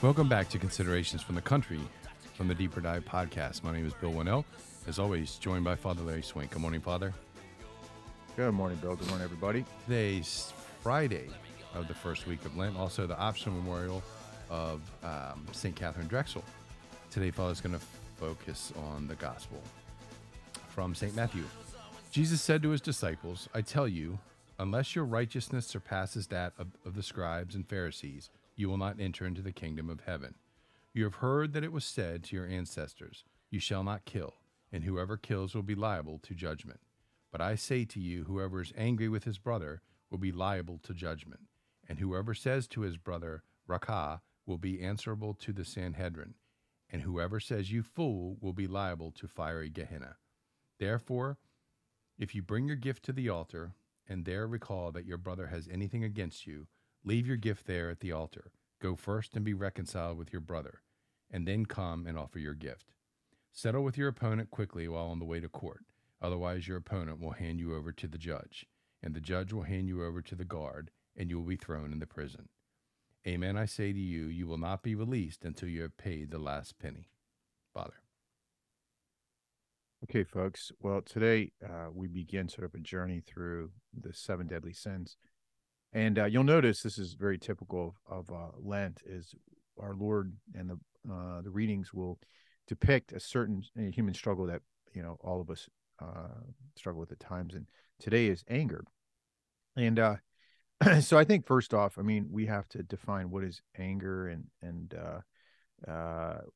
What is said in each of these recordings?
Welcome back to Considerations from the Country from the Deeper Dive podcast. My name is Bill Wannall. As always, joined by Father Larry Swink. Good morning, Father. Good morning, Bill. Good morning, everybody. Today's Friday of the first week of Lent, also the optional memorial of um, St. Katherine Drexel. Today, Father's going to focus on the gospel from St. Matthew. Jesus said to his disciples, I tell you, unless your righteousness surpasses that of, of the scribes and Pharisees, you will not enter into the kingdom of heaven. You have heard that it was said to your ancestors, You shall not kill, and whoever kills will be liable to judgment. But I say to you, whoever is angry with his brother will be liable to judgment, and whoever says to his brother, Raca, will be answerable to the Sanhedrin, and whoever says, You fool, will be liable to fiery Gehenna. Therefore, if you bring your gift to the altar, and there recall that your brother has anything against you, Leave your gift there at the altar. Go first and be reconciled with your brother, and then come and offer your gift. Settle with your opponent quickly while on the way to court. Otherwise, your opponent will hand you over to the judge, and the judge will hand you over to the guard, and you will be thrown in the prison. Amen, I say to you, you will not be released until you have paid the last penny. Father. Okay, folks. Well, today uh, we begin sort of a journey through the seven deadly sins. And uh, you'll notice this is very typical of, of uh, Lent is our Lord and the uh, the readings will depict a certain uh, human struggle that you know all of us uh, struggle with at times. And today is anger. And uh, so I think first off, I mean, we have to define what is anger and and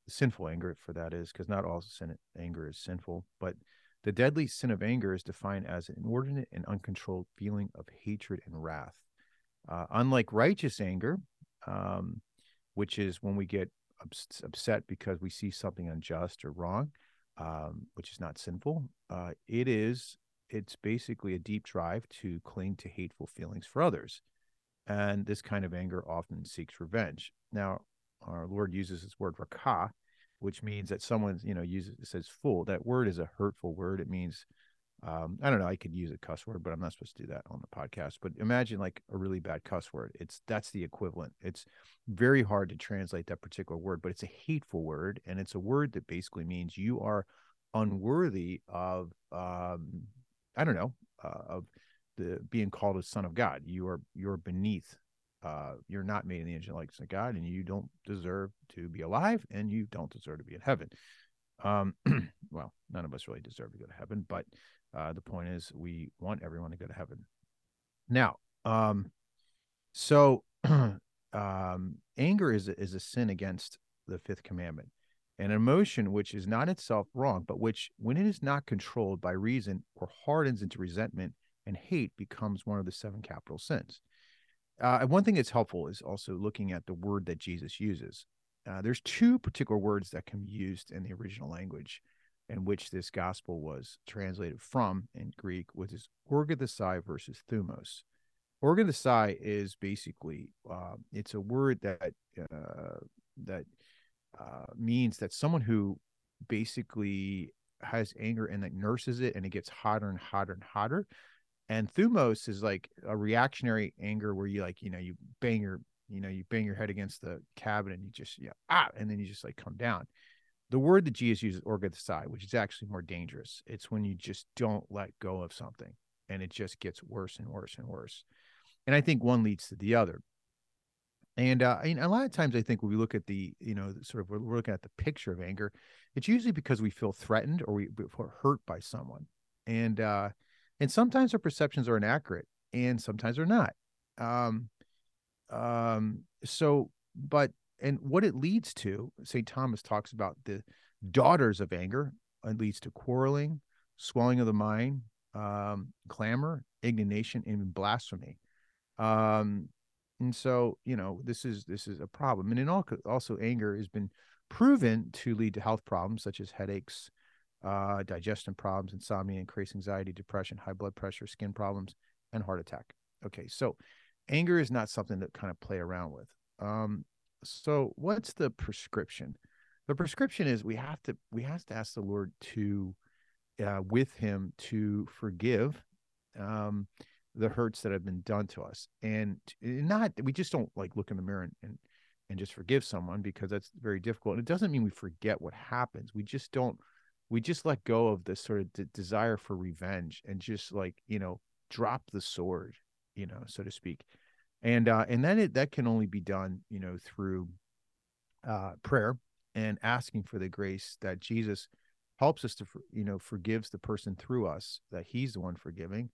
sinful anger for that is because not all sin anger is sinful, but the deadly sin of anger is defined as an inordinate and uncontrolled feeling of hatred and wrath. Uh, unlike righteous anger, um, which is when we get ups- upset because we see something unjust or wrong, um, which is not sinful, uh, it is it's basically a deep drive to cling to hateful feelings for others, and this kind of anger often seeks revenge. Now, our Lord uses this word Raca, which means that someone you know uses says fool. That word is a hurtful word. It means um, I don't know. I could use a cuss word, but I'm not supposed to do that on the podcast. But imagine like a really bad cuss word. It's that's the equivalent. It's very hard to translate that particular word, but it's a hateful word, and it's a word that basically means you are unworthy of, um, I don't know, uh, of the being called a son of God. You are you're beneath. Uh, you're not made in the image and likeness of God, and you don't deserve to be alive, and you don't deserve to be in heaven. Um, well, none of us really deserve to go to heaven, but uh, the point is, we want everyone to go to heaven. Now, um, so um, anger is is a sin against the fifth commandment, an emotion which is not itself wrong, but which, when it is not controlled by reason or hardens into resentment and hate, becomes one of the seven capital sins. Uh, one thing that's helpful is also looking at the word that Jesus uses. Uh, there's two particular words that can be used in the original language in which this gospel was translated from in Greek, which is orgathesai versus thumos. Orgathesai is basically uh, it's a word that uh, that uh, means that someone who basically has anger and that nurses it and it gets hotter and hotter and hotter. And thumos is like a reactionary anger where you like, you know, you bang your, you know, you bang your head against the cabinet and you just, yeah, ah, and then you just like come down the word that Jesus uses, orgathesai, which is actually more dangerous. It's when you just don't let go of something and it just gets worse and worse and worse. And I think one leads to the other. And uh, a lot of times, I think when we look at the, you know, sort of we're looking at the picture of anger, it's usually because we feel threatened or we feel hurt by someone, and uh, and sometimes our perceptions are inaccurate, and sometimes they're not. Um, um, so, but and what it leads to, St. Thomas talks about the daughters of anger. It leads to quarreling, swelling of the mind, um, clamor, indignation, and blasphemy. Um, and so, you know, this is this is a problem. And in all, also, anger has been proven to lead to health problems such as headaches, uh, digestion problems, insomnia, increased anxiety, depression, high blood pressure, skin problems, and heart attack. Okay, so anger is not something to kind of play around with. Um, so what's the prescription the prescription is we have to we have to ask the lord to uh, with him to forgive um, the hurts that have been done to us and not we just don't like look in the mirror and and, and just forgive someone because that's very difficult. And it doesn't mean we forget what happens. We just don't, we just let go of this sort of de- desire for revenge and just like, you know, drop the sword, you know, so to speak. And, uh, and then it, that can only be done, you know, through, uh, prayer and asking for the grace that Jesus helps us to, you know, forgives the person through us, that he's the one forgiving.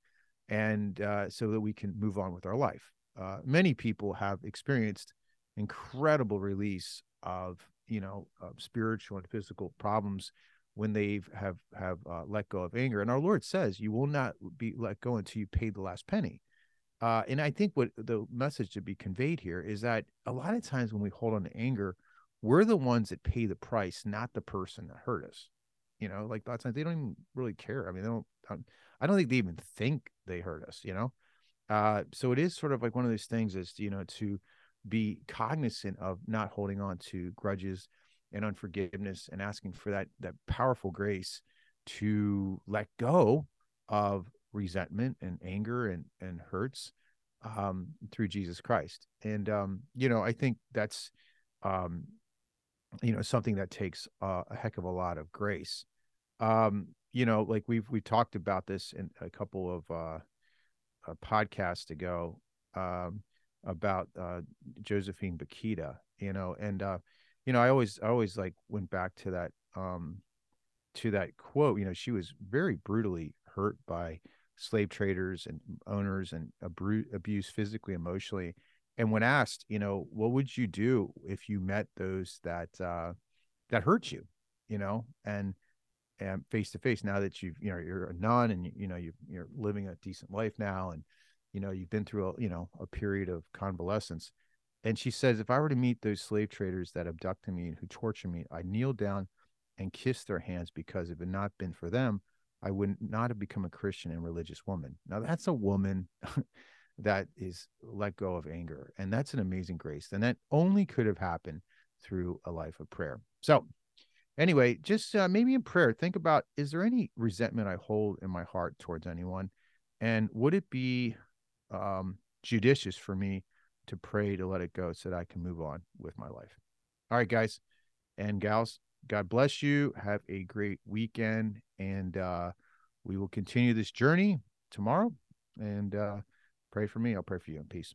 And, uh, so that we can move on with our life. Uh, many people have experienced incredible release of you know of spiritual and physical problems when they have have uh, let go of anger and our lord says you will not be let go until you pay the last penny uh, and i think what the message to be conveyed here is that a lot of times when we hold on to anger we're the ones that pay the price not the person that hurt us you know like a lot of times they don't even really care. I mean they don't i don't think they even think they hurt us you know? Uh, so it is sort of like one of those things is you know to be cognizant of not holding on to grudges and unforgiveness and asking for that that powerful grace to let go of resentment and anger and and hurts um, through Jesus Christ. And um, you know, I think that's um, you know something that takes a heck of a lot of grace. Um, you know, like we've we talked about this in a couple of uh, uh podcasts ago. Um, about uh, Josephine Bakhita. you know, and uh, you know, I always I always like went back to that um to that quote. You know, she was very brutally hurt by slave traders and owners and abru- abused physically, emotionally. And when asked, you know, what would you do if you met those that uh, that hurt you, you know, and and face to face now that you've you know you're a nun and you, you know you you're living a decent life now and you know you've been through a you know a period of convalescence and she says if i were to meet those slave traders that abducted me and who tortured me i kneel down and kiss their hands because if it had not been for them i would not have become a christian and religious woman. Now that's a woman that is let go of anger and that's an amazing grace and that only could have happened through a life of prayer. So anyway just uh, maybe in prayer think about is there any resentment i hold in my heart towards anyone? And would it be um, judicious for me to pray to let it go so that I can move on with my life. All right, guys and gals, God bless you. Have a great weekend. And uh, we will continue this journey tomorrow. And uh, pray for me. I'll pray for you. In peace.